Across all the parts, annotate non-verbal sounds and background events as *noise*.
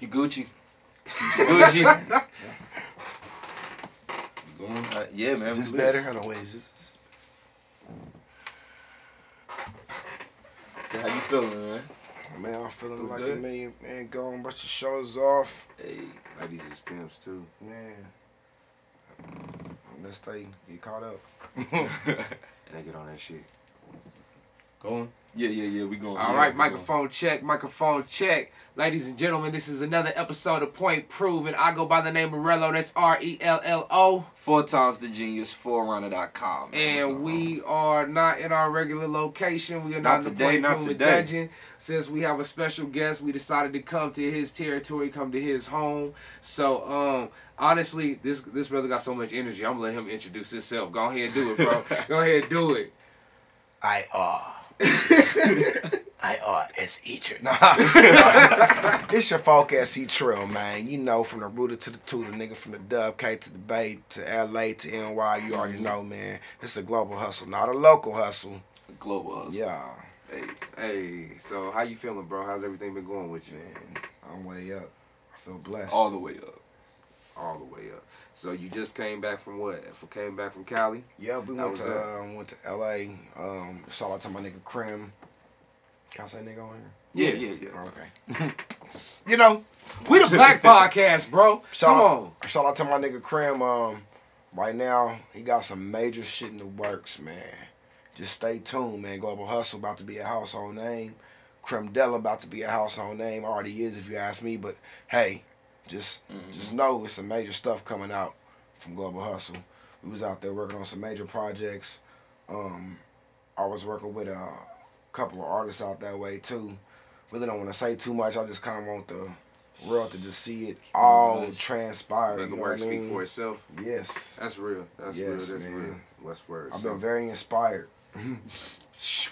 You Gucci. Gucci. you *laughs* going? Uh, yeah, man. Is this lit. better? I don't. Wait, is this? How you feeling, man? Man, I'm feeling Feel like good? a million. Man, go and brush your shoulders off. Hey, ladies is pimps too. Man, let's stay get caught up. *laughs* *laughs* And they get on that shit. Going? Yeah, yeah, yeah. We going. All yeah, right, microphone check, microphone check. Ladies and gentlemen, this is another episode of Point Proven. I go by the name of Rello, that's R E L L O. going. Four times the genius, forerunner.com. man. And we are not in our regular location. We are Not not, in the today, Point not Proven today. dungeon. Since we have a special guest, we decided to come to his territory, come to his home. So, um, honestly, this this brother got so much energy. I'm gonna let him introduce himself. Go ahead and do it, bro. *laughs* go ahead and do it. I are. *laughs* I are S.E. Trill. Nah. *laughs* it's your folk S.E. Trill, man. You know, from the rooter to the tutor, nigga, from the Dub K to the Bay to L.A. to NY. You already mm-hmm. know, man. It's a global hustle, not a local hustle. Global hustle. Yeah, Hey, Hey, so how you feeling, bro? How's everything been going with you? man. I'm way up. I feel blessed. all the way up. All the way up. So you just came back from what? F- Came back from Cali? Yeah, we went to um, went to L.A. Um, shout out to my nigga Krim. Can I say nigga on here? Yeah, yeah, yeah. Okay. *laughs* you know, We the Black *laughs* Podcast, bro. Shout Come out, on. shout out to my nigga Krim. Um, right now he got some major shit in the works, man. Just stay tuned, man. Global Hustle about to be a household name. Cremdella about to be a household name. Already is, if you ask me. But hey, just Mhm. just know it's some major stuff coming out from Global Hustle. We was out there working on some major projects. Um, I was working with a couple of artists out that way too. Really don't want to say too much. I just kind of want the world to just see it all Nice. transpire. Let the know work speak for itself. Yes, That's real. That's real. That's man. real. West word. I've So, been very inspired. *laughs*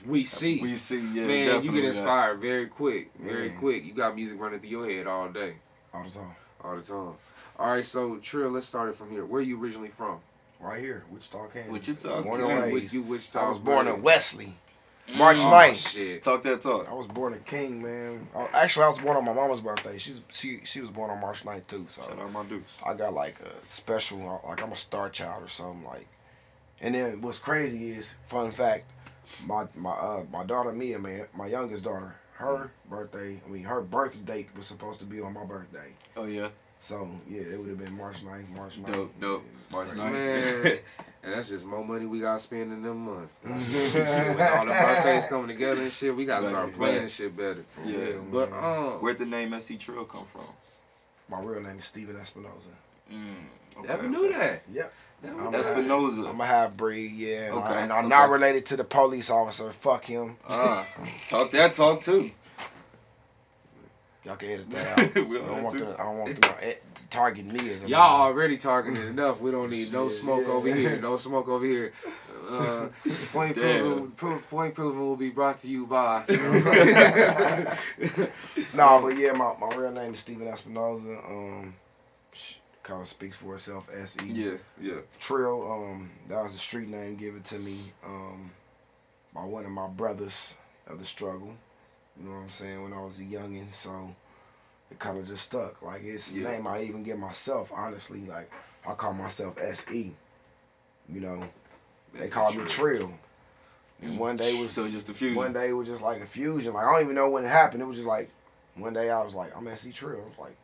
We see. We see, yeah, Man, you definitely get that. inspired very quick. Very Man. quick. You got music running through your head all day. All the time. All the time. All right, so Trill, let's start it from here. Where you originally from? Right here, Wichita, Kansas. Wichita, Born and Kansas. raised. With you, Wichita. I was born in Wesley. March Mm. Oh, 9th. shit. Talk that talk. I was born a king, man. I- Actually, I was born on my mama's birthday. She's she she was born on March 9th too. So Shout out my dudes. I got like a special, like I'm a star child or something like. And then what's crazy is, fun fact, my my uh my daughter Mia, man, my youngest daughter, her birthday, I mean her birth date was supposed to be on my birthday. Oh yeah, So yeah, it would have been March 9th, March 9th. dope, dope. March Right. 9th. Man, *laughs* and that's just more money we got to spend in them months. dog. *laughs* Shit, when all the birthdays coming together and shit, we got to Right, start right. planning shit better. For Yeah, real, But um, Where'd the name SC Trill come from? my real name is Steven Espinosa. Mm, okay, never okay. knew that. Yep. I'm knew a- that. Espinoza. I'm a half breed, yeah. and I- Okay, And I'm okay. not related to the police officer. Fuck him. Ah, *laughs* talk that talk too. Y'all can edit that *laughs* out. We I don't want to. I don't want to target me as a Y'all already targeted *laughs* enough. We don't need no smoke yeah. over here. No smoke over here. Uh, point proven. Pro, point proven will be brought to you by. No, but yeah, my, my real name is Steven Espinoza. Um, kind of speaks for itself. S E. Yeah, yeah. Trill. Um, that was a street name given to me. Um, by one of my brothers of the struggle. You know what I'm saying? When I was a youngin, so it kind of just stuck. Like it's Yeah. name I even give myself. Honestly, like I call myself S E. You know, they called me Trill. And one day was so just a fusion. one day was just like a fusion. Like I don't even know when it happened. It was just like one day I was like, I'm SE Trill. I was like,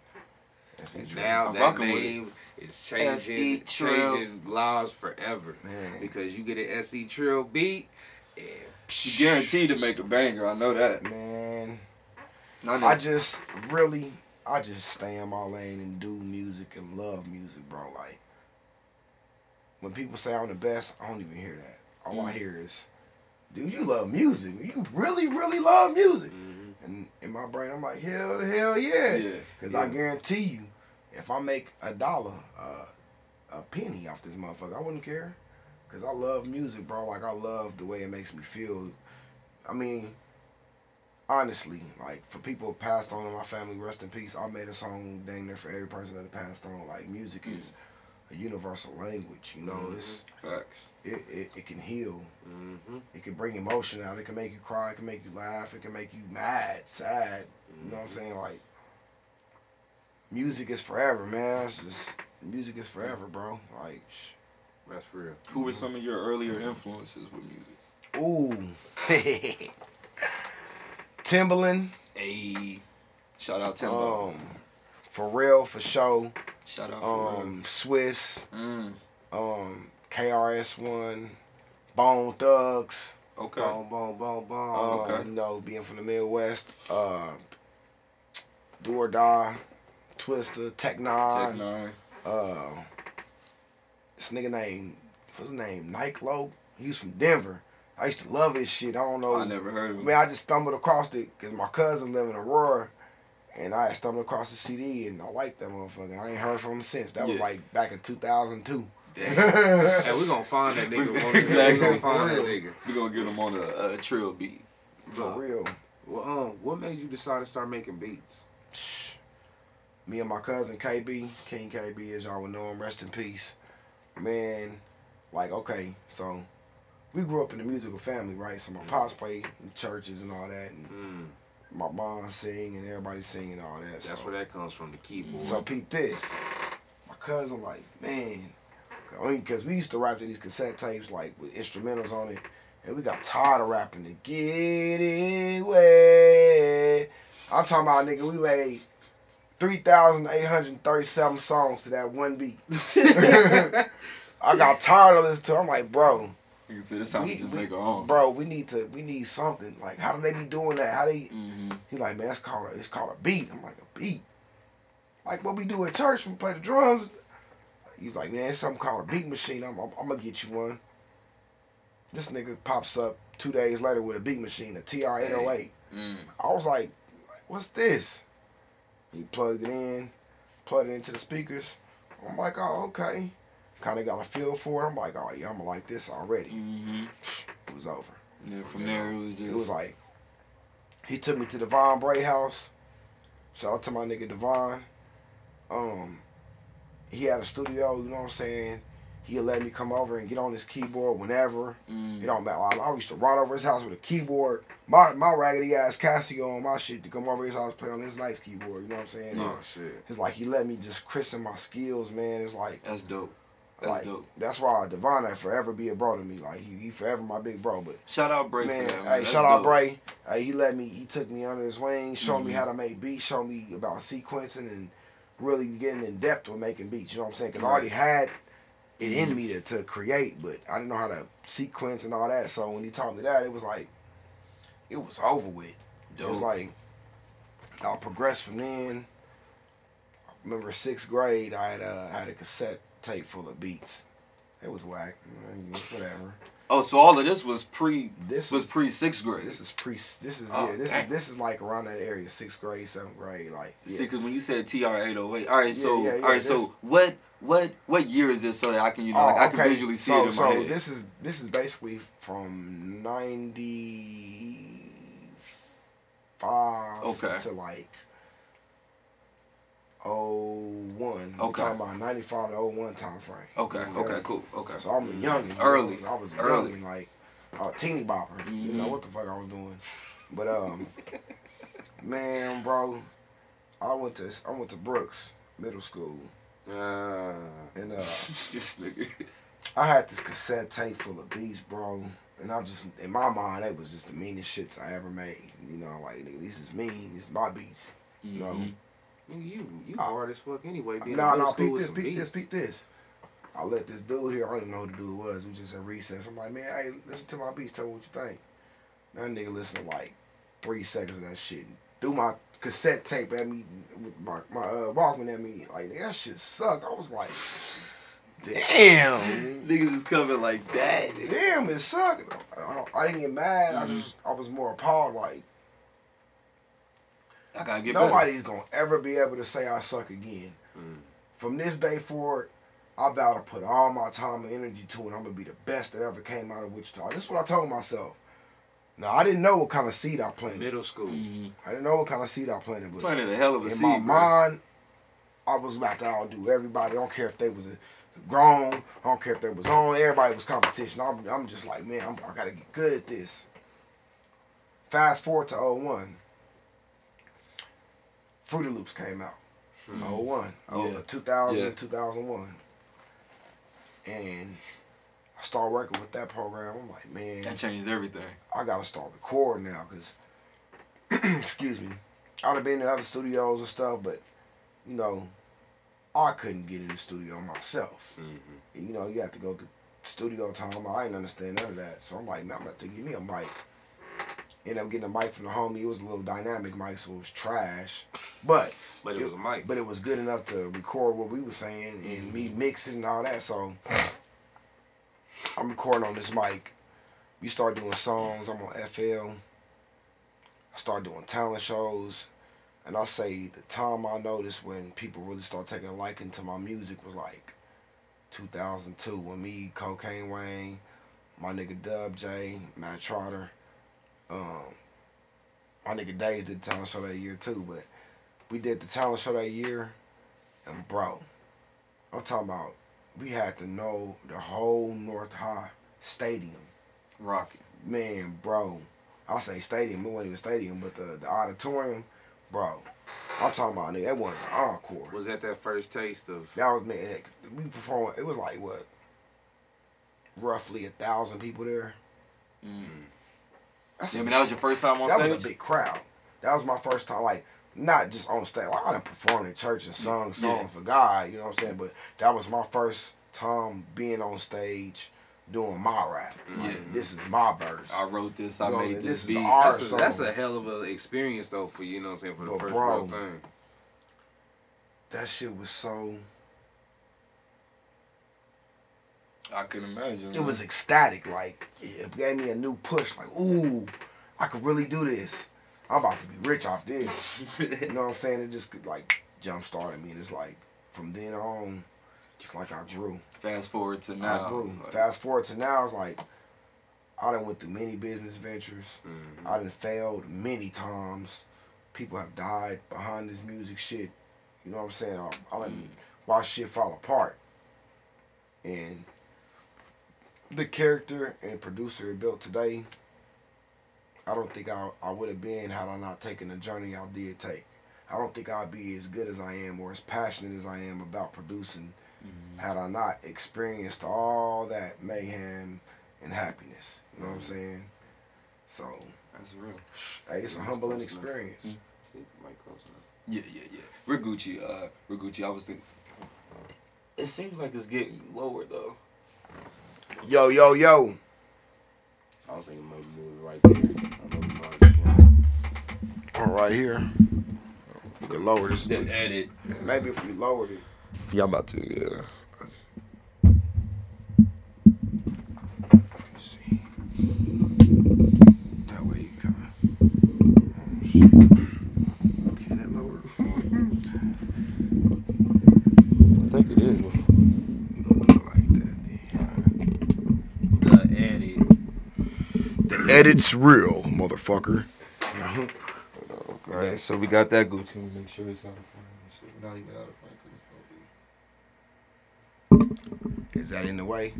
SE And now I'm that name is changing, changing lives forever. Man. Because you get an SE Trill beat, and you guaranteed to make a banger. I know that. Man, Not I necess- just really, I just stay in my lane and do music and love music, bro. Like when people say I'm the best, I don't even hear that. All I Mm. hear is, dude, you love music. You really, really love music. Mhm. And in my brain, I'm like, hell the hell yeah. Yeah. Because yeah. I guarantee you, if I make a dollar, uh, a penny off this motherfucker, I wouldn't care. Because I love music, bro. Like, I love the way it makes me feel. I mean, honestly, like, for people who passed on in my family, rest in peace, I made a song dang near for every person that passed on. Like, music is a universal language, you know? It's Facts. it, it, it can heal. Mhm. It can bring emotion out. It can make you cry. It can make you laugh. It can make you mad, sad. You know what I'm saying? Like, music is forever, man. It's just music is forever, bro. Like, sh- That's real. Who were some of your earlier influences with music? ooh, *laughs* Timbaland, Hey, shout out Timbo. um, for real, for sure. shout out for Um, Swizz, real. Mm, um, KRS One, Bone Thugs. okay. Boom, boom, boom, boom. Uh, okay. You know, being from the Midwest, uh, Do or Die, Twista, Tech N9ne. Tech N9ne. uh, this nigga named what's his name? Nike Low. He was from Denver. I used to love his shit. I don't know. I never heard of I him. mean, I just stumbled across it because my cousin lived in Aurora, and I stumbled across the CD and I liked that motherfucker. I ain't heard from him since. That was like back in 2002. Damn. *laughs* Hey, we gonna find that nigga. We- one- exactly. We gonna find that nigga. we gonna get him on a, a trill beat. For But, real. well, um, what made you decide to start making beats? Me and my cousin KB, King KB, as y'all would know him, rest in peace. Man, like, okay, so we grew up in a musical family, right? So my pops played in churches and all that, and Mm, my mom sing and everybody sing and all that. that's so. where that comes from. The keyboard. So peep this. My cousin like, man, I mean, cause we used to rap to these cassette tapes like with instrumentals on it, and we got tired of rapping to get it wet. I'm talking about nigga, we made three thousand eight hundred thirty-seven songs to that one beat. *laughs* I got tired of listening to. it. I'm like, bro, You said this time we We- just we- make own. bro, we need to, we need something. Like, how do they be doing that? How they? Mm-hmm. He like, man, that's called a, it's called a beat. I'm like, a beat. Like what we do at church when we play the drums. He's like, man, it's something called a beat machine. I'm, I'm, I'm gonna get you one. This nigga pops up two days later with a beat machine, a TR-808. Mm. I was like, what's this? He plugged it in, plugged it into the speakers. I'm like, oh, okay. Kind of got a feel for it. I'm like, oh, yeah, I'm like this already. Mm-hmm. It was over. Yeah, from there it was just It was like he took me to Devon Bray house. Shout out to my nigga Devon. Um, he had a studio. You know what I'm saying? He'll let me come over and get on his keyboard whenever. mm, It don't matter. I, I used to run over his house with a keyboard, my my raggedy ass Casio on my shit to come over his house play on his nice keyboard. You know what I'm saying? oh shit. It's like he let me just christen my skills, man. It's like that's dope. That's like dope. that's why Devon forever be a bro to me. Like he, he forever my big bro. But Shout out Bray man, that. Man. hey, That's shout out. Bray. Hey, he let me. He took me under his wing, showed me Mhm. how to make beats, showed me about sequencing and really getting in depth with making beats. You know what I'm saying? Because I already had it in me to, to create, but I didn't know how to sequence and all that. So when he taught me that, it was like it was over with. It was like I progressed from then. I remember sixth grade, I had uh, had a cassette tape full of beats. It was whack. Whatever. Oh, so all of this was pre This was pre sixth grade. This is pre. This is Oh, yeah. This dang. is this is like around that area, sixth grade, seventh grade, like. Yeah. See, because when you said TR eight oh eight, all right. So Yeah, yeah, yeah, all right. So what what what year is this so that I can you know like I can visually see Oh, so, it in so my head. this is this is basically from ninety five Okay. to like oh one. We're Okay. talking about ninety five to oh one time frame. okay. Okay. Cool. Okay. So I'm a youngin. Early. I was Early. like a teeny bopper. You know Mhm. what the fuck I was doing. But um *laughs* man, bro, I went to I went to Brooks Middle School Ah. and uh *laughs* This nigga. I had this cassette tape full of beats, bro. And I just in my mind it was just the meanest shits I ever made. You know, like nigga, this is mean, this is my beats. No. Mhm. Nigga, you you Ah. hard as fuck anyway. Being No, no, school peep this, peep this, peep this. I let this dude here, I don't even know who the dude was, we just at recess. I'm like, man, hey, listen to my beats, tell me what you think. That nigga listened to like three seconds of that shit. Threw my cassette tape at me with my, my uh, Walkman at me. Like, that shit suck. I was like, damn. Niggas is coming like that. Damn, it sucked. I, I didn't get mad. I just, I was more appalled. Like, I gotta get better. nobody's gonna ever be able to say I suck again. Mm. From this day forward, I vow to put all my time and energy to it. I'm gonna be the best that ever came out of Wichita. This is what I told myself. Now I didn't know what kind of seed I planted. Middle school. Mhm. I didn't know what kind of seed I planted, but Planted a hell of a in seed, In my bro. mind, I was about to outdo everybody. I don't care if they was grown. I don't care if they was on. Everybody was competition. I'm, I'm just like, man, I'm, I gotta get good at this. Fast forward to 01. Fruity Loops came out. Mm-hmm. 01. Oh, yeah. 2000, yeah. 2001. And I started working with that program. I'm like, man. That changed everything. I got to start recording now because, *clears throat* excuse me, I'd have been in other studios and stuff, but, you know, I couldn't get in the studio myself. Mm-hmm. You know, you have to go to studio time. I didn't understand none of that. So I'm like, man, I'm going to give me a mic. Ended up getting a mic from the homie. It was a little dynamic mic, so it was trash. But but it, it was a mic. But it was good enough to record what we were saying and mm-hmm. me mixing and all that. So I'm recording on this mic. We start doing songs. I'm on FL. I start doing talent shows. And I'll say the time I noticed when people really start taking a liking to my music was like 2002 when me, Cocaine Wayne, my nigga Dub J, Matt Trotter, um, my nigga Days did the talent show that year too, but we did the talent show that year, and bro, I'm talking about we had to know the whole North High Stadium. Rocket. Man, bro. I'll say stadium, it wasn't even stadium, but the, the auditorium, bro. I'm talking about nigga, that wasn't an encore. Was that that first taste of That was man, we performed it was like what? Roughly a thousand people there. Mm. That's yeah, I mean, that was your first time on that stage. That was a big crowd. That was my first time, like not just on stage. Like I done performed in church and sung songs yeah. for God. You know what I'm saying? But that was my first time being on stage doing my rap. Like, yeah. This is my verse. I wrote this. I you made this, this beat. Our that's, a, song. that's a hell of an experience though for you. Know what I'm saying for the but first bro, thing. That shit was so. I can imagine. It was ecstatic. Like it gave me a new push. Like ooh, I could really do this. I'm about to be rich off this. *laughs* you know what I'm saying? It just like jump started me. And it's like from then on, it's like I grew. Fast forward to now. I grew. Like... Fast forward to now, it's like I done went through many business ventures. Mm-hmm. I done failed many times. People have died behind this music shit. You know what I'm saying? I, I done mm. watched shit fall apart. And the character and producer built today, I don't think I, I would have been had I not taken the journey I did take. I don't think I'd be as good as I am or as passionate as I am about producing mm-hmm. had I not experienced all that mayhem and happiness. You know mm-hmm. what I'm mm-hmm. saying? So that's real. Hey, it's a humbling experience. Mm-hmm. Yeah, yeah, yeah. We're Gucci. Uh, we're Gucci. I was thinking. It seems like it's getting lower though. Yo, yo, yo. I was thinking maybe move it right there. I know it's hard All right here. We could lower this. Then edit. Maybe if we lowered it. Yeah, I'm about to. Yeah. Edit's real, motherfucker. All right, so we got that Gucci. Make sure it's out of frame. Not even out of frame because it's gonna be. Is that in the way?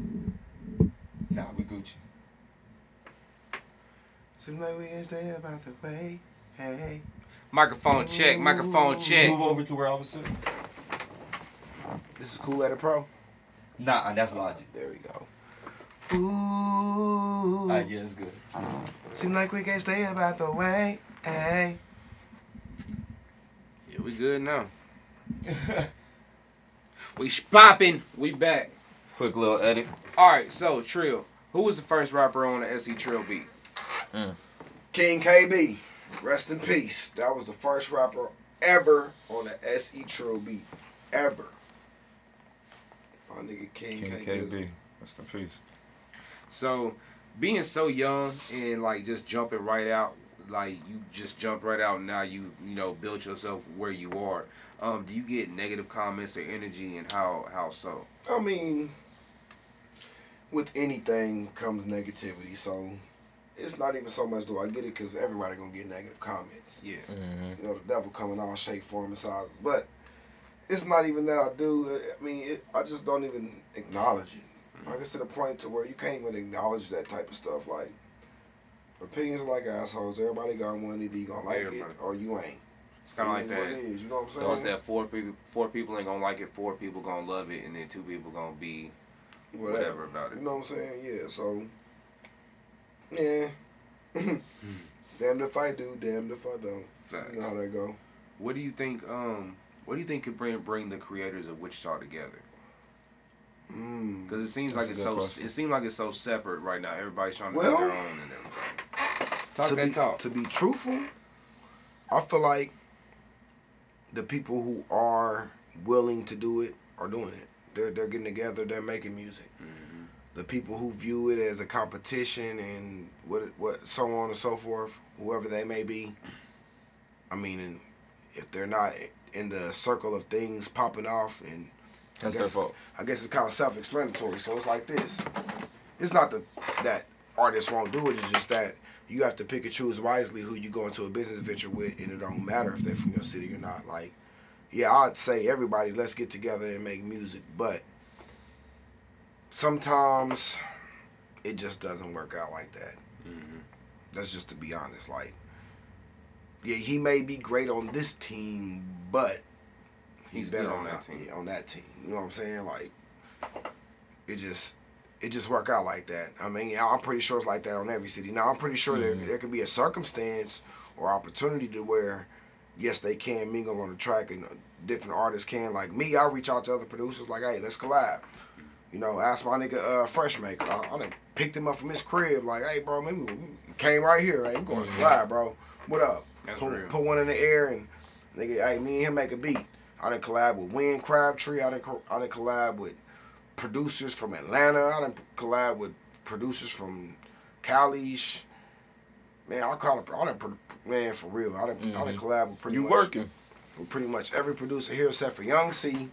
Nah, we Gucci. Seems like we can stay about the way. Hey. Microphone check. Microphone check. Move over to where I was sitting. This is Cool at a Pro. Nah, that's Logic. There we go. Ooh. Alright, yeah, it's good. Seem like we can't stay about the way. Hey. Yeah, we good now. *laughs* we popping. We back. Quick little edit. Alright, so Trill. Who was the first rapper on the SE Trill beat? Mm. King KB. Rest in peace. That was the first rapper ever on the SE Trill beat. Ever. My nigga King, King KB. KB. Rest in peace. So being so young and like just jumping right out, like you just jump right out and now you you know built yourself where you are. Um, do you get negative comments or energy and how how so? I mean, with anything comes negativity, so it's not even so much do I get it because everybody gonna get negative comments. Yeah. Mm-hmm. You know the devil coming all shape, form, and sizes, but it's not even that I do. I mean, it, I just don't even acknowledge it. Like it's to the point to where you can't even acknowledge that type of stuff. Like opinions like assholes. Everybody got one. Either you gonna like Everybody. it or you ain't. It's kind of like It is what that. it is, you know what I'm saying? So it's that four people, four people ain't gonna like it, four people gonna love it, and then two people gonna be whatever about it. You know what I'm saying? Yeah, so yeah. *laughs* damned if I do, damned if I don't. Facts. You know how that go. What do you think? Um, what do you think could bring bring the creators of Wichita together? Mm. Because it seems That's like it's so question. it seems like it's so separate right now. Everybody's trying to Well, do their own and everything. Talk to that be, talk. To be truthful, I feel like the people who are willing to do it are doing it. They're they're getting together. They're making music. Mhm. The people who view it as a competition and what what so on and so forth, whoever they may be. I mean, if they're not in the circle of things popping off, and That's guess- their fault. I guess it's kind of self-explanatory. So it's like this. It's not that that artists won't do it. It's just that you have to pick and choose wisely who you go into a business venture with, and it don't matter if they're from your city or not. Like, yeah, I'd say everybody, let's get together and make music, but sometimes it just doesn't work out like that. Mhm. That's just to be honest. Like, yeah, he may be great on this team, but he's, better on on that team. On that team, you know what I'm saying? Like, it just it just work out like that. I mean, I'm pretty sure it's like that on every city. Now, I'm pretty sure there Mhm. there could be a circumstance or opportunity to where, yes, they can mingle on the track and different artists can. Like me, I reach out to other producers like, hey, let's collab. You know, ask my nigga uh, Freshmaker. I, I done picked him up from his crib. Like, hey, bro, maybe we came right here. Hey, we going to Mhm. collab, bro. What up? That's put, real. put one in the air and nigga, hey, me and him make a beat. I done collab with Win Crabtree. I done, I done collab with producers from Atlanta. I done collab with producers from Cali. Man, I call it. I done, man, for real. I done, I done Mhm. collab with pretty You much working? with pretty much every producer here except for Young C.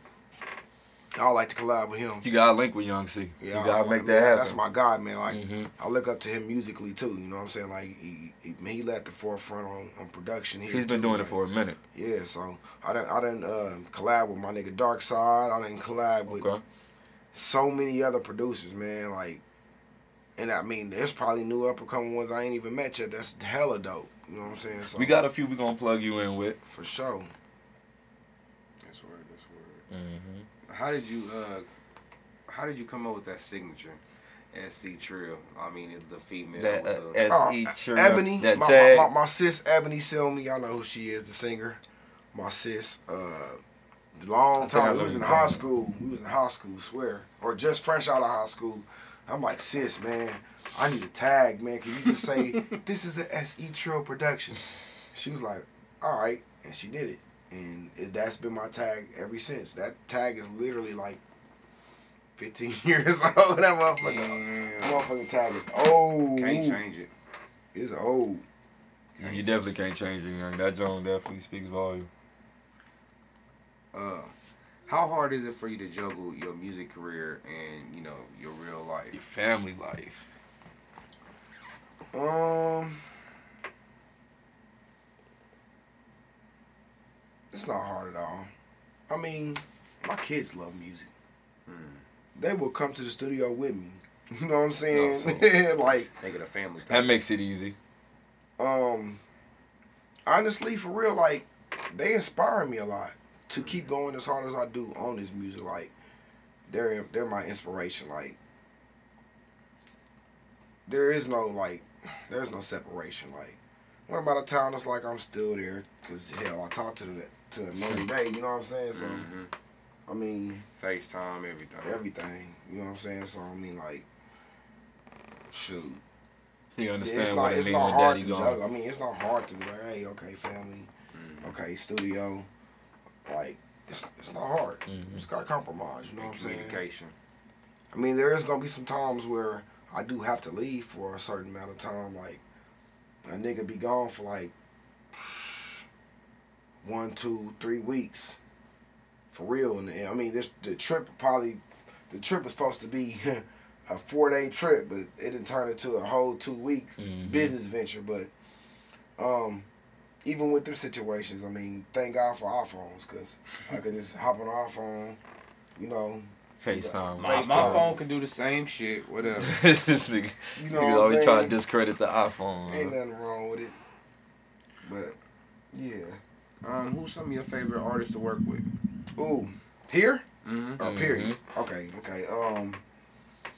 I like to collab with him. You gotta link with Young C. Yeah, you gotta make man, that happen. That's my god, man. Like Mhm. I look up to him musically too. You know what I'm saying? Like he, he, man, he led the forefront on, on production. He's been too, doing it for a minute. Yeah, so I done I done uh, collab with my nigga Dark Side. I didn't collab with Okay. so many other producers, man. Like, and I mean, there's probably new up and coming ones I ain't even met yet. That's hella dope. You know what I'm saying? So We got a few we gonna plug you in with. for sure. That's word. That's word. Mm-hmm. How did you uh, how did you come up with that signature? SE Trill. I mean, the female. That uh, the, S.E. Oh, Trill, Ebony, that my, tag. my, my, my sis Ebony Silmy, y'all know who she is, the singer. My sis, uh, long I think I time. We was in high talking school. We was in high school, swear, or just fresh out of high school. I'm like, sis, man, I need a tag, man. Can you just say *laughs* this is a SE Trill production? She was like, all right, and she did it, and it, that's been my tag ever since. That tag is literally like 15 *laughs* years old. That motherfucker, Damn. motherfucking tag is old. Can't change it. It's old. You definitely can't change it, young. That Joan definitely speaks volume. Uh, how hard is it for you to juggle your music career and you know your real life, Your family life. Um, it's not hard at all. I mean, my kids love music. Hmm. They will come to the studio with me. *laughs* You know what I'm saying? so- *laughs* like, Make it a family That makes it easy. um, honestly, for real, like, they inspire me a lot to keep going as hard as I do on this music. Like, they're they're my inspiration. Like, there is no like, there's no separation. Like, what about a out of town, it's like I'm still there. Cause hell, I talk to them to them day. You know what I'm saying? So, Mhm. I mean, FaceTime, everything. everything. You know what I'm saying? So, I mean, like, shoot. You understand it's what not, it it's means not when hard daddy to gone. juggle. I mean, it's not hard to be like, hey, okay, family, Mhm. okay, studio. Like, it's, it's not hard. Mhm. You just gotta compromise. You know And what I'm saying? communication. I mean, there is gonna be some times where I do have to leave for a certain amount of time. Like, a nigga be gone for like one, two, three weeks, for real. And, and I mean, this the trip probably the trip was supposed to be *laughs* a four day trip, but it didn't turn into a whole two week Mhm. business venture. But um, even with them situations, I mean, thank God for iPhones because I could just hop on an iPhone, you know. FaceTime. My, my phone can do the same shit. Whatever. *laughs* this nigga, You know nigga what I'm always trying to discredit the iPhone. Ain't nothing wrong with it. But yeah, Um, who's some of your favorite artists to work with? Ooh, here Mm-hmm. or period? Okay, okay. Um,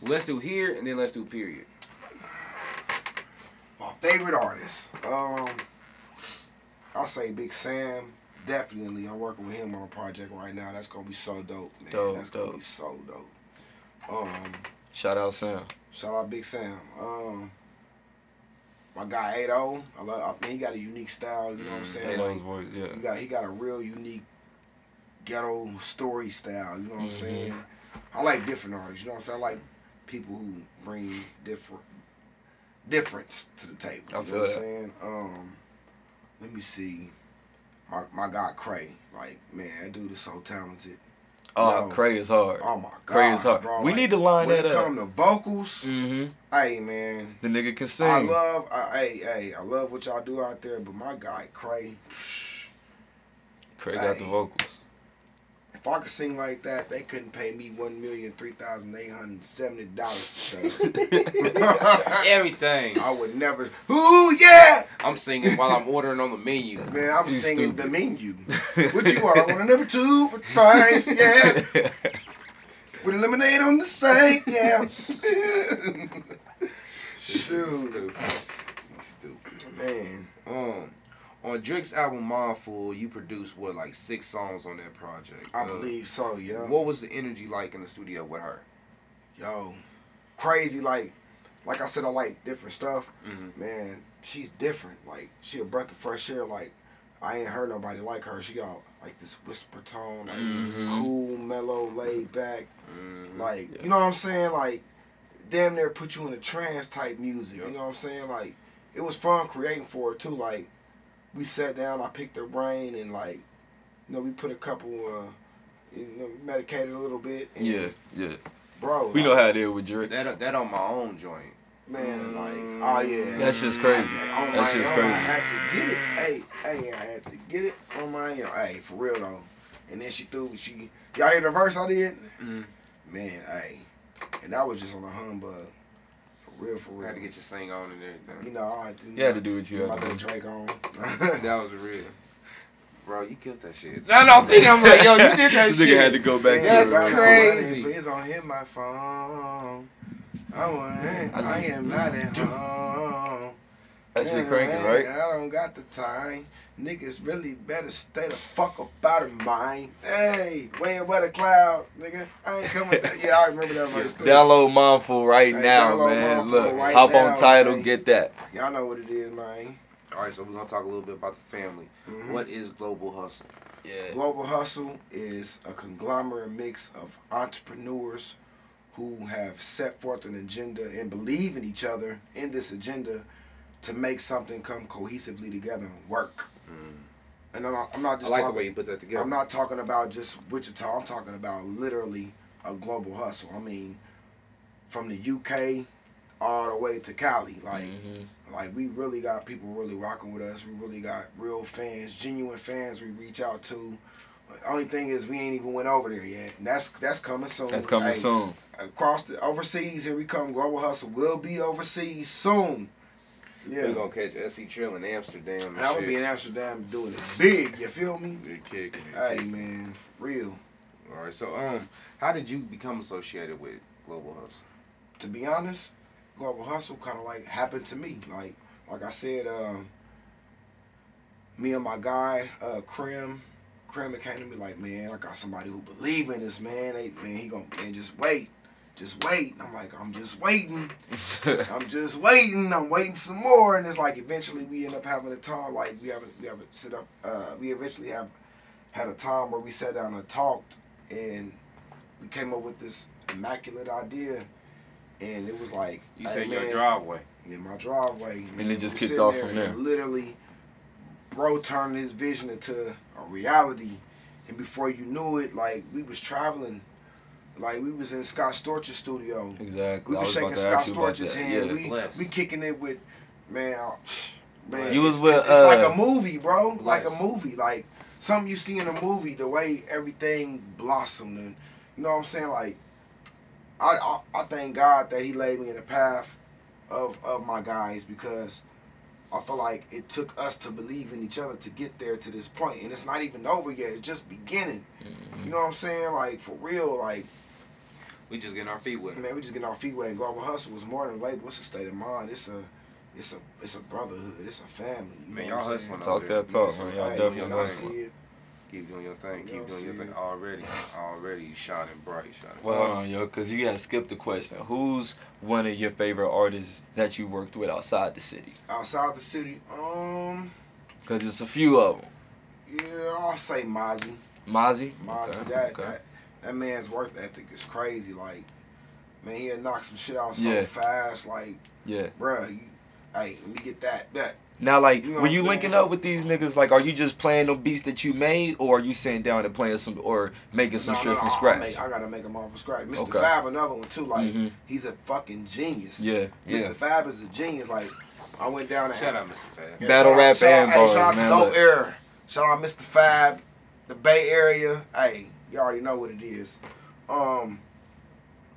Let's do here and then let's do period. my favorite artist. Um, I'll say Big Sam. Definitely, I'm working with him on a project right now. That's gonna be so dope, man. Dope, That's gonna be so dope. Um, Shout out Sam. shout out Big Sam. Um, my guy 80. I love. I think he got a unique style. You know what I'm saying? Ato's Like, voice, yeah. he got he got a real unique ghetto story style. You know what I'm Mhm. saying? I like different artists. You know what I'm saying? I like people who bring different difference to the table. I you feel know what. I'm saying? Um, let me see. My my guy Cray, like man, that dude is so talented. Oh, Yo. Cray is hard. Oh my god, Cray is hard. bro. We like, need to line when that it up. come to vocals, Mm-hmm. hey man, The nigga can sing. I love, I, hey hey, I love what y'all do out there, but my guy Cray. Cray got the vocals. If I could sing like that, they couldn't pay me one million three thousand eight hundred seventy dollars to show. *laughs* Everything. I would never. Ooh yeah, I'm singing while I'm ordering on the menu. man! I'm You singing stupid. the menu. *laughs* What you want? I want a number two with fries, yeah, *laughs* with lemonade on the side, yeah. Shoot, Stupid. Stupid. man. Um, on Drake's album Mindful, you produced what like six songs on that project. I Uh, believe so, yeah. What was the energy like in the studio with her? Yo, crazy. Like, like I said, I like different stuff. Mhm. Man, she's different. Like, she a breath of fresh air. Like, I ain't heard nobody like her. She got like this whisper tone, like Mhm. cool, mellow, laid back. Mhm. Like, Yeah. you know what I'm saying? Like, damn near put you in a trance type music. Yep. You know what I'm saying? Like, it was fun creating for her too. Like, we sat down, I picked her brain, and like, you know, we put a couple, uh, you know, we medicated a little bit. And, yeah, yeah. bro. We like, know how it is with Drake. That that on my own joint. Man, like, oh yeah. That's just crazy. On That's my just crazy. I had to get it. Hey, hey, I had to get it on my own. Hey, for real though. And then she threw she y'all hear the verse I did? Mhm. Man, hey. And that was just on a humbug. For real, for I had to get your sing on and everything. you know, I had to, You had to do what you get my had to do. Drake on. *laughs* That was real. Bro, you killed that shit. no I don't think I'm like, yo, you did that *laughs* This shit. nigga had to go back That's to Right it. now, crazy. Please don't hit my phone. I want. I, I am not at home. That shit Man, cranky, man, right? I don't got the time. Niggas really better stay the fuck up out of mine. Hey, weighing by the clouds, nigga. I ain't coming. That. *laughs* Yeah, I remember that verse too. Download Mindful right Hey, now, man. Mindful Look, right hop now, on title, man. get that. Y'all know what it is, man. All right, so we're gonna talk a little bit about the family. Mhm. What is Global Hustle? Yeah. Global Hustle is a conglomerate mix of entrepreneurs who have set forth an agenda and believe in each other in this agenda to make something come cohesively together and work. And I'm not, I'm not I just like the talking. way you put that together. I'm not talking about just Wichita. I'm talking about literally a global hustle. I mean, from the UK all the way to Cali. Like, Mhm. like we really got people really rocking with us. We really got real fans, genuine fans. We reach out to. The only thing is we ain't even went over there yet. And that's that's coming soon. That's coming Hey, soon. Across the overseas, here we come. Global hustle will be overseas soon. Yeah, We're gonna catch SC Trill in Amsterdam. And I would shit. be in Amsterdam doing it big. You feel me? Good kick. Hey man, for real. All right, so um, how did you become associated with Global Hustle? to be honest, global hustle kind of like happened to me. Like like I said, um, me and my guy, uh, Krim, Krim, it came to me like, man, I got somebody who believe in this, man. They, man, he gonna man, just wait, just wait. And I'm like, I'm just waiting. *laughs* I'm just waiting. I'm waiting some more. And it's like eventually we end up having a time like we haven't we haven't sit up. Uh, we eventually have had a time where we sat down and talked, and we came up with this immaculate idea. And it was like You hey, said your man, driveway. in my driveway. And it just kicked off there from there. and Literally, bro turned his vision into a reality, and before you knew it, like we was traveling, like we was in Scott Storch's studio. Exactly. We was was shaking Scott ask you about Storch's hand. Yeah. We we kicking it with man. Man, You was with, it's, it's like uh, a movie, bro. Like a movie, like something you see in a movie. The way everything blossomed, and you know what I'm saying. Like, I I, I thank God that He laid me in the path of of my guys because I feel like it took us to believe in each other to get there to this point, and it's not even over yet. It's just beginning. Mm-hmm. You know what I'm saying? Like for real, like We just getting our feet wet. man, we just getting our feet wet. And Global Hustle was more than a label. It's a state of mind. It's a, it's a, it's a brotherhood. It's a family. You Man, y'all what I'm hustling Talk that talk, man. Y'all hey, definitely y'all hustling. see it. Keep doing your thing. Keep doing your thing. Already, already you shining bright, shining. Well, bright. hold on, yo, because you got to skip the question. Who's one of your favorite artists that you worked with outside the city? Outside the city, um, Because it's a few of them. yeah, I'll say Mozzy. Mozzy? Mozzy, Okay, that, okay. that that man's work ethic is crazy. Like, man, he'll knock some shit out so Yeah. fast. Like, Yeah. bruh, you, hey, let me get that. That Now, like, You know when you I'm linking up with these niggas, like, are you just playing the beats that you made, or are you sitting down and playing some, or making some No, shit no, from no, I- I scratch? make- I, gotta make them all from scratch. Mr. Okay. Fab, another one too. Like, Mhm. he's a fucking genius. Yeah, Mr. yeah. Fab is a genius. Like, I went down and Shout out, Mr. Fab. Yeah, Battle shout rap out, shout and out, hey, shout out man, to Dope look. Air. Shout out Mr. Fab, the Bay Area. Hey, you already know what it is. Um,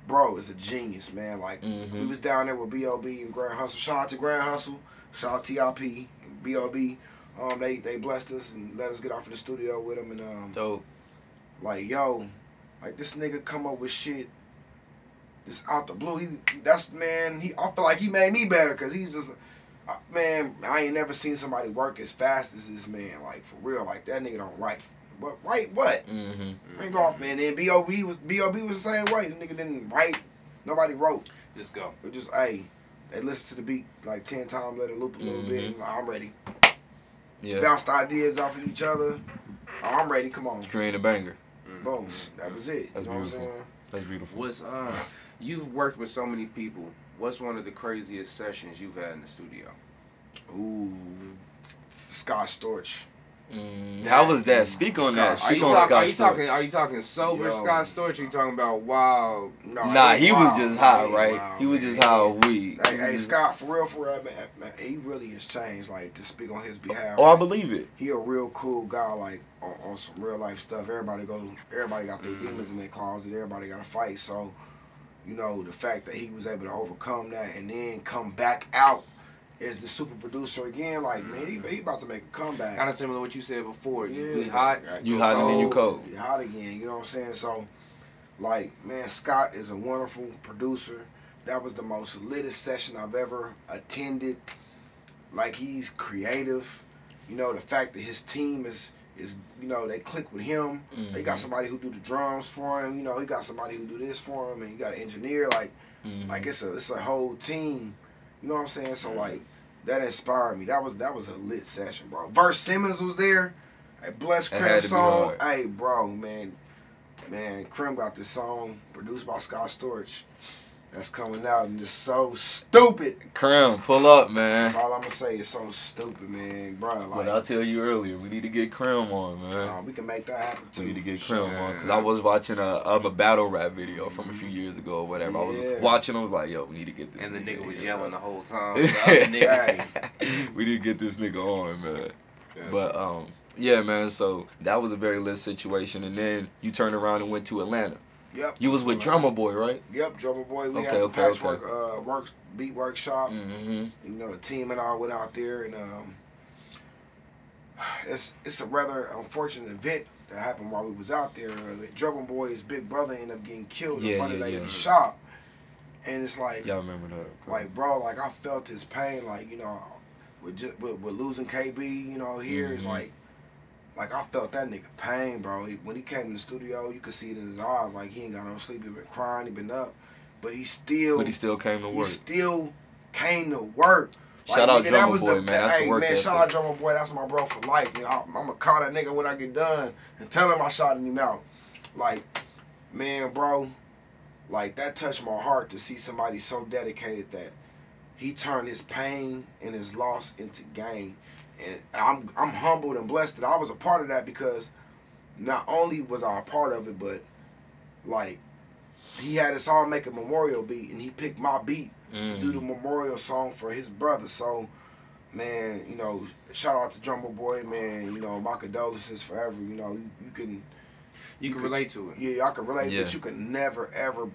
bro is a genius, man. Like Mhm. we was down there with B.O.B. and Grand Hustle. Shout out to Grand Hustle. Shout out T.I.P. and B.O.B. Um, they they blessed us and let us get off in the studio with them and um, Dope. like yo, like this nigga come up with shit. Just out the blue, he that's man. He I feel like he made me better because he's just uh, man. I ain't never seen somebody work as fast as this man. Like for real, like that nigga don't write. What write what? Mm-hmm. Ring off, man. Then B.O.B. was B.O.B. was the same way. The nigga didn't write. Nobody wrote. Just go. It just hey, they listen to the beat like ten times, let it loop a little bit. And I'm ready. Yeah. Bounced ideas off of each other. Oh, I'm ready. Come on, Create a banger. boom. That was it. That's you know beautiful. What I'm saying? That's beautiful. What's uh? You've worked with so many people. What's one of the craziest sessions you've had in the studio? Ooh, Scott Storch. Mm, how was that? Speak on that. Scott- Are you, Speak on talk, Scott are you talking? Storch. Are you talking sober Yo. Scott Storch? Or you talking about wild? No, Nah, ain't he was just high, ain't right? wild, He was man. just high on weed. Hey, hey, Scott, for real, for real, man, man, he really has changed. Like to speak on his behalf. Oh, I believe it. he a real cool guy. Like on, on some real life stuff. Everybody go. Everybody got their Mm-hmm. demons in their closet. Everybody got to fight. So, you know, the fact that he was able to overcome that and then come back out as the super producer again, like man, he, he about to make a comeback. Kind of similar to what you said before. You Yeah, be hot. You go hot and then you cold. Get hot again. You know what I'm saying? So, like, man, Scott is a wonderful producer. That was the most litest session I've ever attended. Like, he's creative. You know, the fact that his team is is you know they click with him. They got Mhm. somebody who do the drums for him. You know, he got somebody who do this for him, and he got an engineer. Like, Mhm. like it's a it's a whole team. You know what I'm saying? So like that inspired me. That was that was a lit session, bro. Verse Simmonds was there. Hey, Bless That Crim be song. Hey, bro, man, man, Crim got this song produced by Scott Storch. That's coming out and it's so stupid. Crim, pull up, man. That's all I'm gonna say. It's so stupid, man, bro. What I Like, tell you earlier, we need to get Crim on, man. uh, we can make that happen too. We need to get for Crim sure. on because I was watching a um, a battle rap video from a few years ago or whatever. I was Yeah. watching. I was like, yo, we need to get this. And the nigga was here, yelling the whole time. *laughs* The other nigga- Hey. *laughs* we need to get this nigga on, man. Yeah. But um, yeah, man. So that was a very lit situation, and then you turned around and went to Atlanta. Yep. You was with Drummer Boy, right? Yep, Drummer Boy. We Okay, had the okay, Patchwerk uh work beat workshop. Mm-hmm. you know the team and I went out there and um, it's it's a rather unfortunate event that happened while we was out there. Uh, Drummer Boy's big brother ended up getting killed Yeah, in front yeah, of the yeah. shop, and it's like Y'all remember that? like bro, like I felt his pain, like you know, with just with, with losing KB, you know, here it's Mhm. like. Like I felt that nigga pain, bro. He, when he came in the studio, you could see it in his eyes. Like he ain't got no sleep. He been crying. He been up, but he still But he still came to he work. still came to work. Shout out nigga, Drummer Boy, man. That's hey, the work man, shout out Drummer Boy. That's my bro for life. Man. I, I'm gonna call that nigga when I get done and tell him I shot him out. Like, man, bro, like that touched my heart to see somebody so dedicated that he turned his pain and his loss into gain. And I'm I'm humbled and blessed that I was a part of that because not only was I a part of it, but like he had us all make a memorial beat and he picked my beat to do the Mm. memorial song for his brother. So, man, you know, shout out to Drummer Boy, man. You know, my condolences forever. You know, you, you can, You can relate to it. yeah, I can relate, Yeah. but you can never ever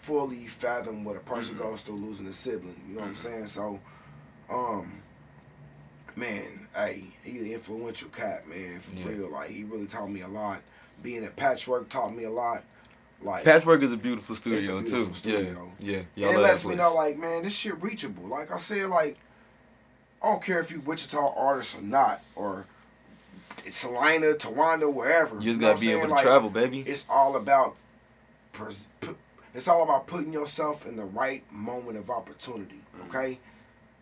fully fathom what a person Mhm. goes through losing a sibling. You know what I'm Mhm. saying? So, um, man, hey, he's an influential cat, man, for Yeah. real. Like he really taught me a lot. Being at Patchwerk taught me a lot. Like Patchwerk is a beautiful studio beautiful too. studio. Yeah, yeah. and it lets me place. know, like, man, this shit reachable. Like I said, like, I don't care if you Wichita artist or not, or it's Salina, Towanda, wherever. You just gotta be I'm able to Like, travel, baby. It's all about, pres- it's all about putting yourself in the right moment of opportunity. Mm. Okay,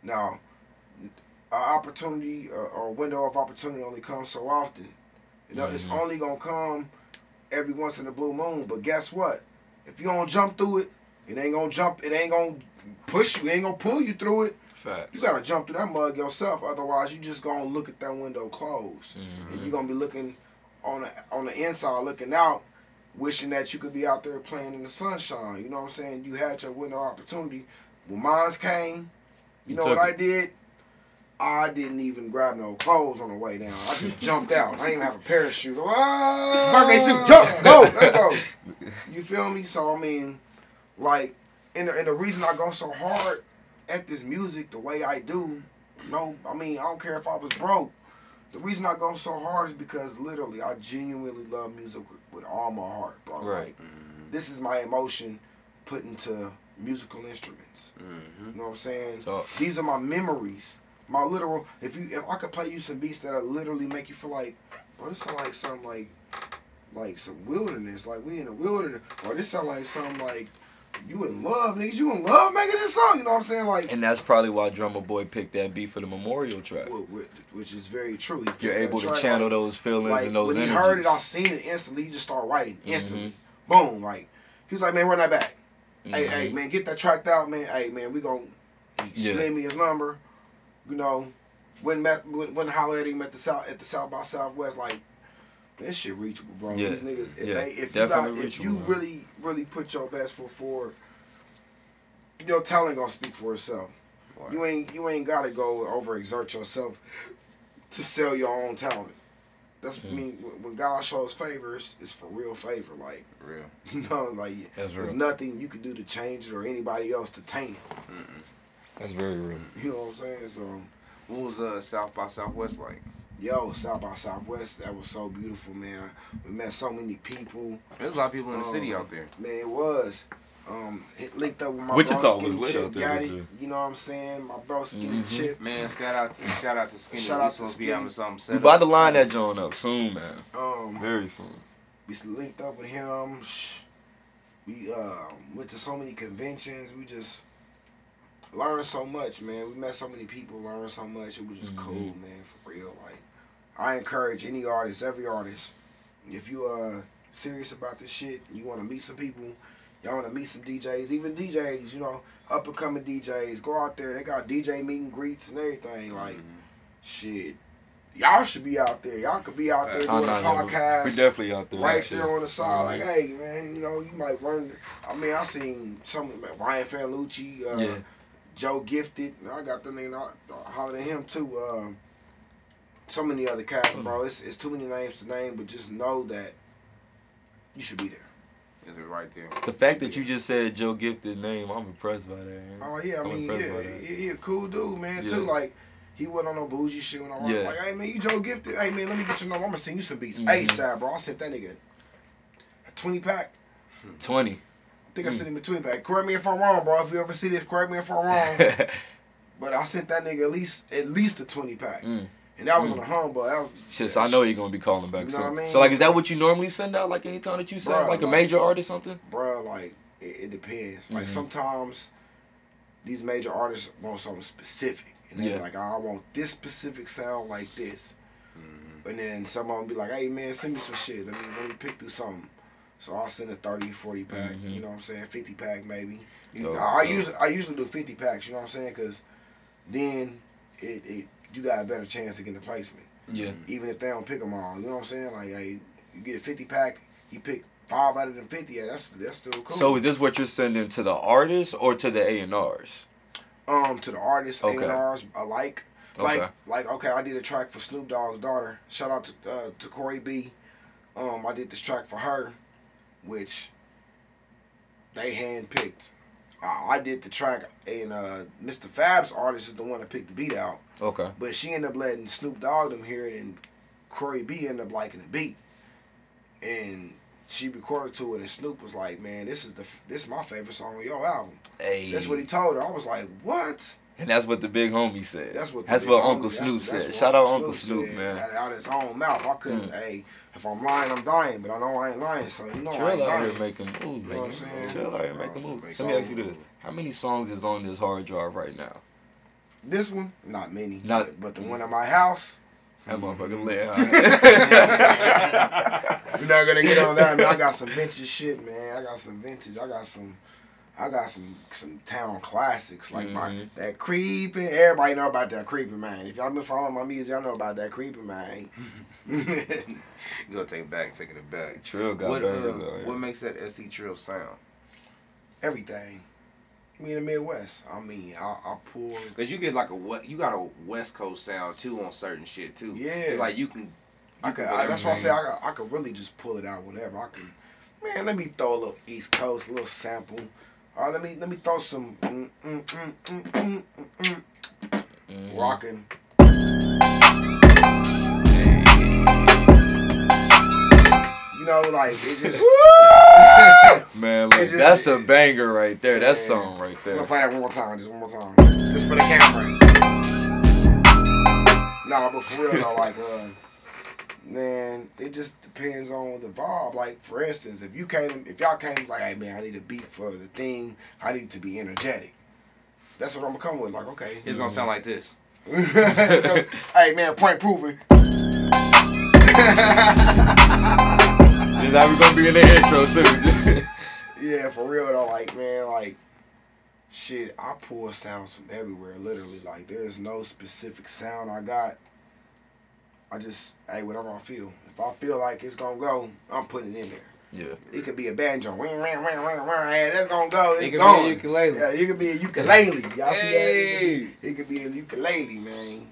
now, an opportunity or, or window of opportunity only comes so often. You know, it's Mhm. only gonna come every once in a blue moon. But guess what? If you don't jump through it, it ain't gonna jump. It ain't gonna push you. It ain't gonna pull you through it. Facts. You gotta jump through that mug yourself. Otherwise, you just gonna look at that window closed, Mhm. and you're gonna be looking on the on the inside, looking out, wishing that you could be out there playing in the sunshine. You know what I'm saying? You had your window of opportunity. When mines came, you You know what I did? I didn't even grab no clothes on the way down. I just jumped out. I didn't even have a parachute. Ah, Birthday suit, jump, go. Let's go. You feel me? So I mean, like, and the, and the reason I go so hard at this music the way I do, no, I mean I don't care if I was broke. The reason I go so hard is because literally I genuinely love music with, with all my heart, bro. Right. Like, this is my emotion put into musical instruments. Mm-hmm. You know what I'm saying? Talk. These are my memories. My literal. If you, if I could play you some beats that'll literally make you feel like, bro, this sound like some like, like some wilderness. Like we in the wilderness. Or this sound like some like, you in love, niggas. You in love making this song. You know what I'm saying? Like, And that's probably why Drummer Boy picked that beat for the memorial track. wh- wh- which is very true. You're able to track, channel like- those feelings like, and those when energies. he heard it, I seen it instantly. He just started writing instantly. Mm-hmm. Boom. Like he was like, man, run that back. Hey, Mhm. hey, man, get that tracked out, man. Hey, man, we gon' he Yeah. slid me his number. You know, when met when, when holler at him at the south at the South by Southwest, like this shit reachable, bro. Yeah. These niggas, if Yeah, they if you got if you man. really really put your best foot forward, your talent gonna speak for itself. You ain't you ain't gotta go overexert yourself to sell your own talent. That's Mhm. I mean when- God shows favors, it's for real favor. Like Real. *laughs* you know, like That's there's real. nothing you can do to change it or anybody else to taint it. That's very real. You know what I'm saying? So, What was uh, South by Southwest like? yo, South by Southwest, that was so beautiful, man. We met so many people. There's a lot of people in the city Um, out there. Man, it was. Um, it linked up with my Wichita bro, was Skinny lit Chip out there got it. You know what I'm saying? My bro Skinny Mhm. Chip. Man, shout out to shout out to Skinny. Shout we out to supposed to be having something set We about to up. line that joint up soon, man. Um, Very soon. we linked up with him. We uh, went to so many conventions. We just learned so much, man. We met so many people, learned so much. It was just Mhm. cool, man, for real. Like, I encourage any artist, every artist, if you uh serious about this shit, you want to meet some people, y'all want to meet some DJs, even DJs, you know, up and coming DJs, go out there. They got DJ meet and greets and everything. Like, shit, y'all should be out there. Y'all could be out there Oh, doing a podcast we definitely out there. right there on the side. Like, hey man, you know, you might run. I mean, I seen some Ryan Fanlucci, uh, Yeah. Joe Gifted. I got the name. I, I hollered at him too. Um, so many other cats, bro. It's, it's too many names to name, but just know that you should be there. Is it right there? The fact that you just said Joe Gifted name, I'm impressed by that. man. Oh yeah, I I'm mean, impressed yeah, by that. he, he a cool dude, man. Too like. He went on no bougie shit when I was Yeah. like, hey man, you Joe Gifted. Hey man, let me get your number. I'm gonna send you some beats. Mhm. ASAP, bro. I sent that nigga a 20 pack. 20. I think I sent him a 20 pack. Correct me if I'm wrong, bro. If you ever see this, correct me if I'm wrong. *laughs* But I sent that nigga at least at least a twenty pack, Mm. and that was Mm. on the humble. That was Shit, so I know you're gonna be calling back You know soon. what I mean? So like, is that what you normally send out? Like anytime that you send, Bruh, like a like- major artist something? bro. Like it, it depends. Like Mhm. sometimes these major artists want something specific, and they Yeah. be like, I want this specific sound like this. And then some of them be like, Hey man, send me some shit. Let me let me pick through something. So I'll send a 30, 40 pack. Mhm. You know what I'm saying? Fifty pack maybe. Dope, I, I usually I usually do fifty packs. You know what I'm saying? Because then it, it you got a better chance to get a placement. Yeah. even if they don't pick them all. You know what I'm saying? Like, hey, you get a 50 pack, you pick five out of them 50. Yeah, that's that's still cool. So is this what you're sending to the artists or to the A and R's? um, to the artists, Okay. A&Rs alike. Like, Okay. like, okay, I did a track for Snoop Dogg's daughter. Shout out to uh, to Cori B. Um, I did this track for her, which they handpicked I, I did the track, and uh, Mr. Fab's artist is the one that picked the beat out. Okay. But she ended up letting Snoop Dogg them hear it, and Cori B ended up liking the beat, and she recorded to it, and Snoop was like, "Man, this is the this is my favorite song on your album." Hey. That's what he told her. I was like, "What?" And that's what the big homie said. That's what. the That's what Uncle that's Snoop that's said. what Shout out Uncle Snoop, said. man. Out, out his own mouth, I couldn't. Hey, if I'm lying, I'm dying, but I know I ain't lying, so you know I Trill ain't out here making moves, You know what? Trill out here making moves. Let me ask you this: How many songs is on this hard drive right now? This one, not many. Not- but, but the one at my house, That motherfucker mm-hmm. lit. We're *laughs* not gonna get on that. Man. I got some vintage shit, man. I got some vintage. I got some. I got some some town classics like my Mhm. that creeping. Everybody know about that creeping man. If y'all been following my music, y'all know about that creeping man. *laughs* You gonna take it back, taking it back. Trill got What, uh, bangers out here. what makes that SC Trill sound? Everything. Me in the Midwest. I mean, I, I pull. Cause you get like a what you got a West Coast sound too on certain shit too. Yeah. It's like you can. I you could. can I, that's why I say I, could- I could really just pull it out whenever I can. Man, let me throw a little East Coast, a little sample. All right, let me let me throw some mm, mm, mm, mm, mm, mm, mm, Mhm. rocking. You know, like it just. *laughs* *laughs* Man, look, It just- that's a banger right there. That Yeah. song right I'm there. gonna play that one more time, just one more time, just for the camera. Nah, but for real though, like, uh, man, it just depends on the vibe. Like, for instance, if you came, if y'all came like, hey man, I need a beat for the thing, I need to be energetic. That's what I'm gonna come with. Like, okay, It's gonna sound like this. Let's *laughs* hey man, point proven. This how we gonna be in the intro too. *laughs* Yeah, for real though, like man, like shit, I pull sounds from everywhere, literally. Like there's no specific sound I got. I just hey, whatever I feel. If I feel like it's gonna go, I'm putting it in there. yeah. It could be a banjo. Hey, that's gonna go. It's It could going. be a ukulele. Yeah, it could be a ukulele. Y'all see that? It could be, it could be a ukulele, man.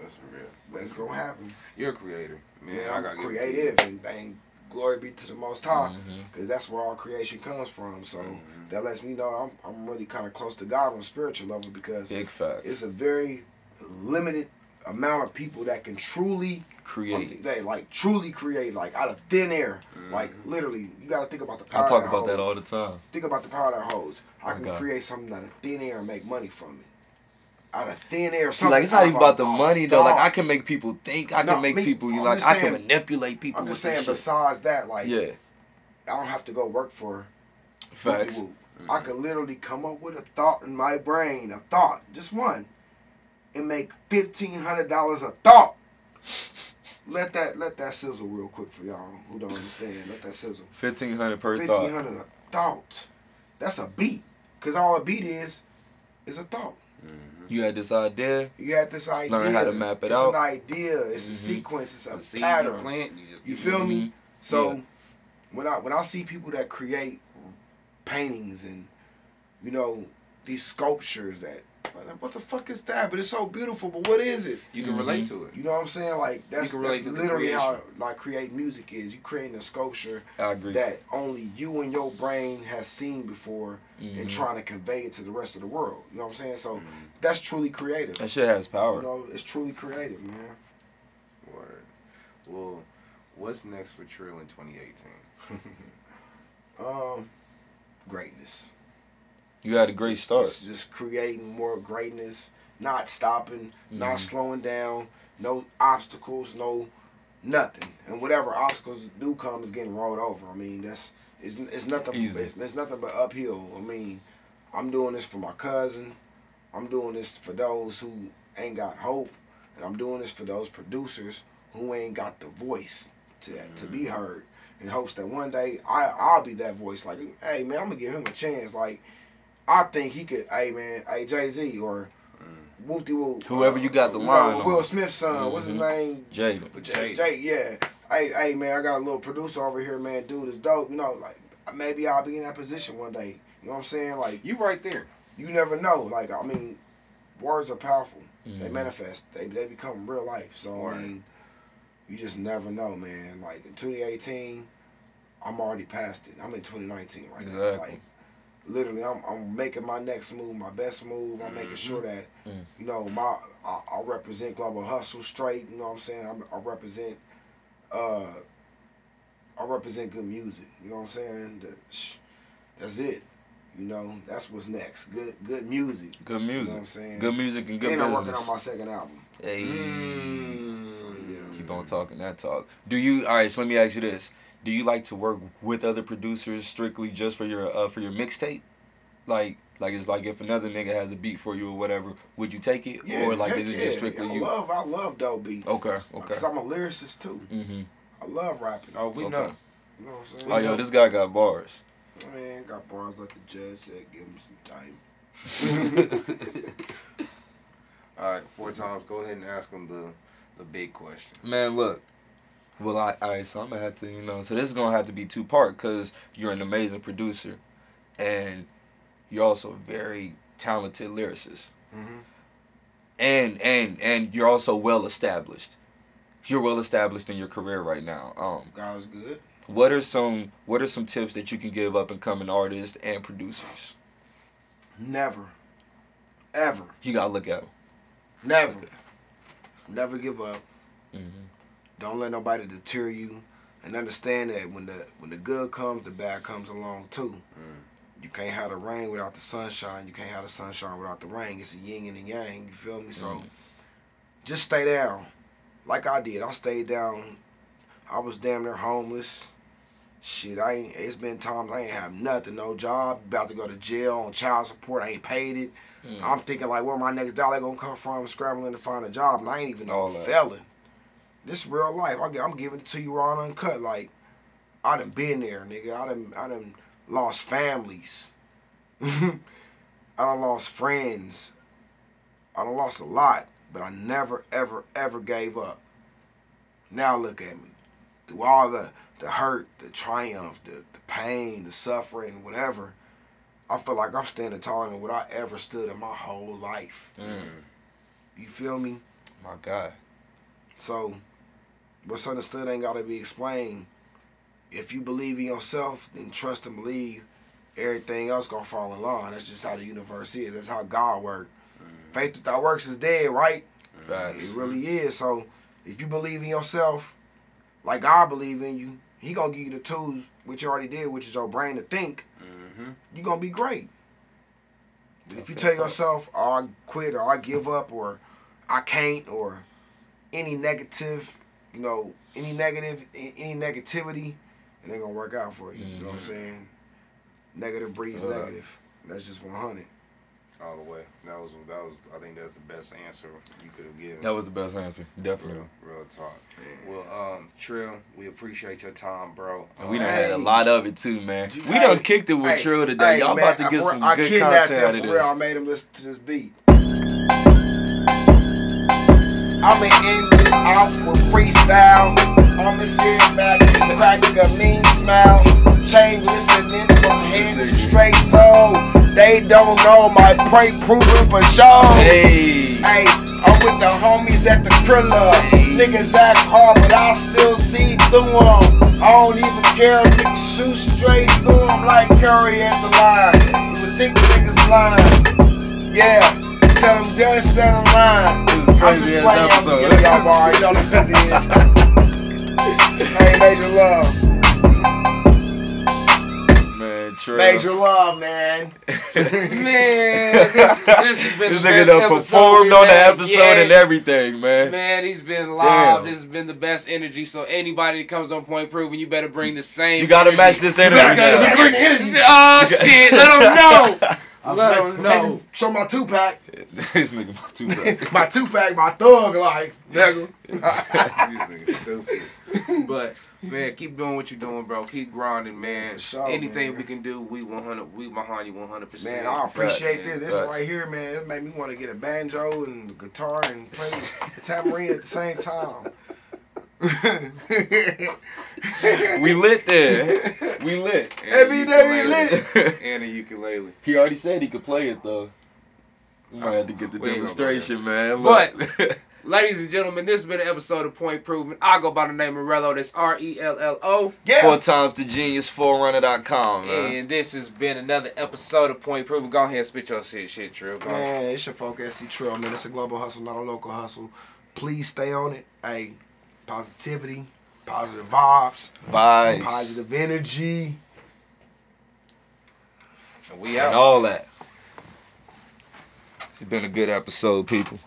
That's for real. But it's gonna happen. You're a creator, man. Man, I I'm gotta give it to creative and, and glory be to the Most High. Because that's where all creation comes from. So Mhm. that lets me know I'm, I'm really kind of close to God on a spiritual level because Big facts. it's a very limited amount of people that can truly Create. they like truly create like out of thin air Mhm. like literally you got to think about the power I talk that about that all the time. think about the power that holds I can create something out of thin air and make money from it out of thin air See, something like it's not even about the money though. Like. I can make people think. I No, can make me- people. You like just I can manipulate people. I'm just saying this shit. besides that like Yeah. I don't have to go work for Facts. Whoop-de-whoop. I could literally come up with a thought in my brain, a thought, just one, and make fifteen hundred dollars a thought. Let that let that sizzle real quick for y'all who don't understand. Let that sizzle. Fifteen hundred per Fifteen thought. hundred a thought. That's a beat. Cause all a beat is is a thought. You had this idea. You had this idea. Learn how to map it it's out. It's an idea. It's a Mhm. sequence. It's The a seed you pattern. plant, you just You keep feel it. me? So Yeah. when I when I see people that create paintings and you know these sculptures that like, what the fuck is that? But it's so beautiful. But what is it? You can relate to it. You know what I'm saying? Like that's, that's literally how like creating music is. You creating a sculpture that only you and your brain has seen before and Mhm. trying to convey it to the rest of the world. You know what I'm saying? So Mm-hmm. that's truly creative. That shit has power. You know, it's truly creative, man. Word. Well, what's next for Trill in 2018? *laughs* Um, greatness. You had a great start. Just, just creating more greatness, not stopping, not Mhm. slowing down, no obstacles, no nothing. And whatever obstacles do come is getting rolled over. I mean, that's it's, it's nothing. Easy. It's, it's nothing but uphill. I mean, I'm doing this for my cousin. I'm doing this for those who ain't got hope, and I'm doing this for those producers who ain't got the voice to to be heard. In hopes that one day I I'll be that voice. Like, hey man, I'm gonna give him a chance. Like, I think he could. Hey man, hey Jay Z or Whoop de Whoop. Whoever you got the know, line on. Will Smith's son. What's his name? Jay, Jay, Jay, yeah. Hey, hey, man, I got a little producer over here, man. Dude is dope. You know, like maybe I'll be in that position one day. You know what I'm saying? Like you right there. you never know. Like I mean, words are powerful. They Mhm. manifest. They they become real life. So Right. I mean, you just never know, man. Like in 2018, I'm already past it. I'm in 2019 right now. Exactly. Like literally, I'm, I'm making my next move, my best move. I'm making sure that, Mm. you know, my I, I represent Global Hustle straight. You know what I'm saying? I, I represent, uh, I represent good music. You know what I'm saying? That, that's it. You know, that's what's next. Good, good music. Good You know music. what I'm saying? Good music and good and I'm working business. on my second album. Hey. Mm. So yeah. Keep on talking that talk. Do you? All right. So let me ask you this: Do you like to work with other producers strictly just for your uh, for your mixtape? Like, like it's like if another nigga has a beat for you or whatever, would you take it, or like is it just yeah. strictly I you? love, I love dope beats. Okay. Okay. Cause I'm a lyricist too. Mm-hmm. I love rapping. Oh, we Okay. know. You know what I'm saying? Oh yo, this guy got bars. Man, got bars like the judge said, give him some time. *laughs* *laughs* All right, four times. Go ahead and ask him the the big question. Man, look. Well, I, I so I'm gonna have to, you know, so this is gonna have to be two part because you're an amazing producer, and you're also a very talented lyricist, Mhm. and and and you're also well established. You're well established in your career right now. Um, God was good. what are some what are some tips that you can give up and coming artists and producers? Never, ever, You gotta look at them. never, never give up. Mm-hmm. Don't let nobody deter you, and understand that when the when the good comes, the bad comes along too. You can't have the rain without the sunshine. You can't have the sunshine without the rain. It's a yin and a yang. You feel me? So Mhm. just stay down, like I did. I stayed down. I was damn near homeless. Shit, I ain't. It's been times I ain't have nothing, no job. About to go to jail on child support. I ain't paid it. Mm. I'm thinking like, where my next dollar gonna come from? Scrambling to find a job, and I ain't even no felon. This real life. I, I'm giving it to you raw and uncut. Like, I done been there, nigga. I done, I done lost families. *laughs* I done lost friends. I done lost a lot, but I never, ever, ever gave up. Now look at me. Through all the, the hurt, the triumph, the, the pain, the suffering, whatever, I feel like I'm standing taller than what I ever stood in my whole life. Mm. You feel me? My God. So, what's understood ain't got to be explained. If you believe in yourself, then trust and believe. Everything else gonna fall in line. That's just how the universe is. That's how God works. Faith without works is dead, right? Facts. It really is. So, if you believe in yourself, like I believe in you, He gonna give you the tools, which you already did, which is your brain to think. Mm-hmm. You gonna be great. But if you tell yourself, "Oh, I quit," or "I give up," or "I can't," or any negative, you know, any negative, a- any negativity, it ain't gonna work out for you. You know what I'm Mhm. saying? Negative breeds Uh. negative. That's just 100. All the way. That was that was. I think that's the best answer you could have given. That was the best answer. Definitely. real, real talk. Well, um, Trill, we appreciate your time, bro. And we Um, done had a lot of it too, man. You- We done kicked it with hey, Trill today. hey, Y'all man, about to get for- some I good kidnapped content out of this. real. I made him listen to this beat. I'ma end this out with freestyle. I'ma sit back and cracking a mean smile. Chain listening from head to straight toe. They don't know my pray proving for sure. Hey. Hey, I'm with the homies at the Krilla. Niggas act hard, but I still see through them. I don't even care if niggas shoot straight through them like Curry at the line. You would think the niggas blind. Yeah, tell them just stand in line. This is I'm just playing, I'm episode. giving y'all bar. You know what it is. hey, major love. Man. Major love, man. *laughs* Man, this, this has been this the nigga best done episode performed on the episode yet. and everything, man. Man, he's been live. Damn. This has been the best energy. So anybody that comes on Point Proven, you better bring the same. You gotta energy. match this energy. You bring energy. *laughs* Oh shit! Let them know. *laughs* Let them know. Show my Tupac. *laughs* this nigga my Tupac. *laughs* my Tupac, my thug life, nigga. *laughs* These niggas stupid. But man, keep doing what you're doing, bro. Keep grinding, man. Sure, Anything man. we can do, we 100, we behind you 100. percent Man, I appreciate this. This Facts. right here, man, it made me want to get a banjo and a guitar and play the tambourine at the same time. *laughs* we lit there. We lit. Every day we lit. And a ukulele. he already said he could play it though. We might have to get the We ain't gonna go demonstration, man. But- *laughs* Ladies and gentlemen, this has been an episode of Point Proven. I go by the name of Rello. That's R E L L O. Yeah. Four times the genius, forerunner.com, man. And this has been another episode of Point Proven. Go ahead and spit your shit, shit, Trill. Go. Man, it's your folk ST Trill, man. It's a global hustle, not a local hustle. Please stay on it. Hey, positivity, positive vibes, Vibes. positive energy. And we And out. all that. It's been a good episode, people.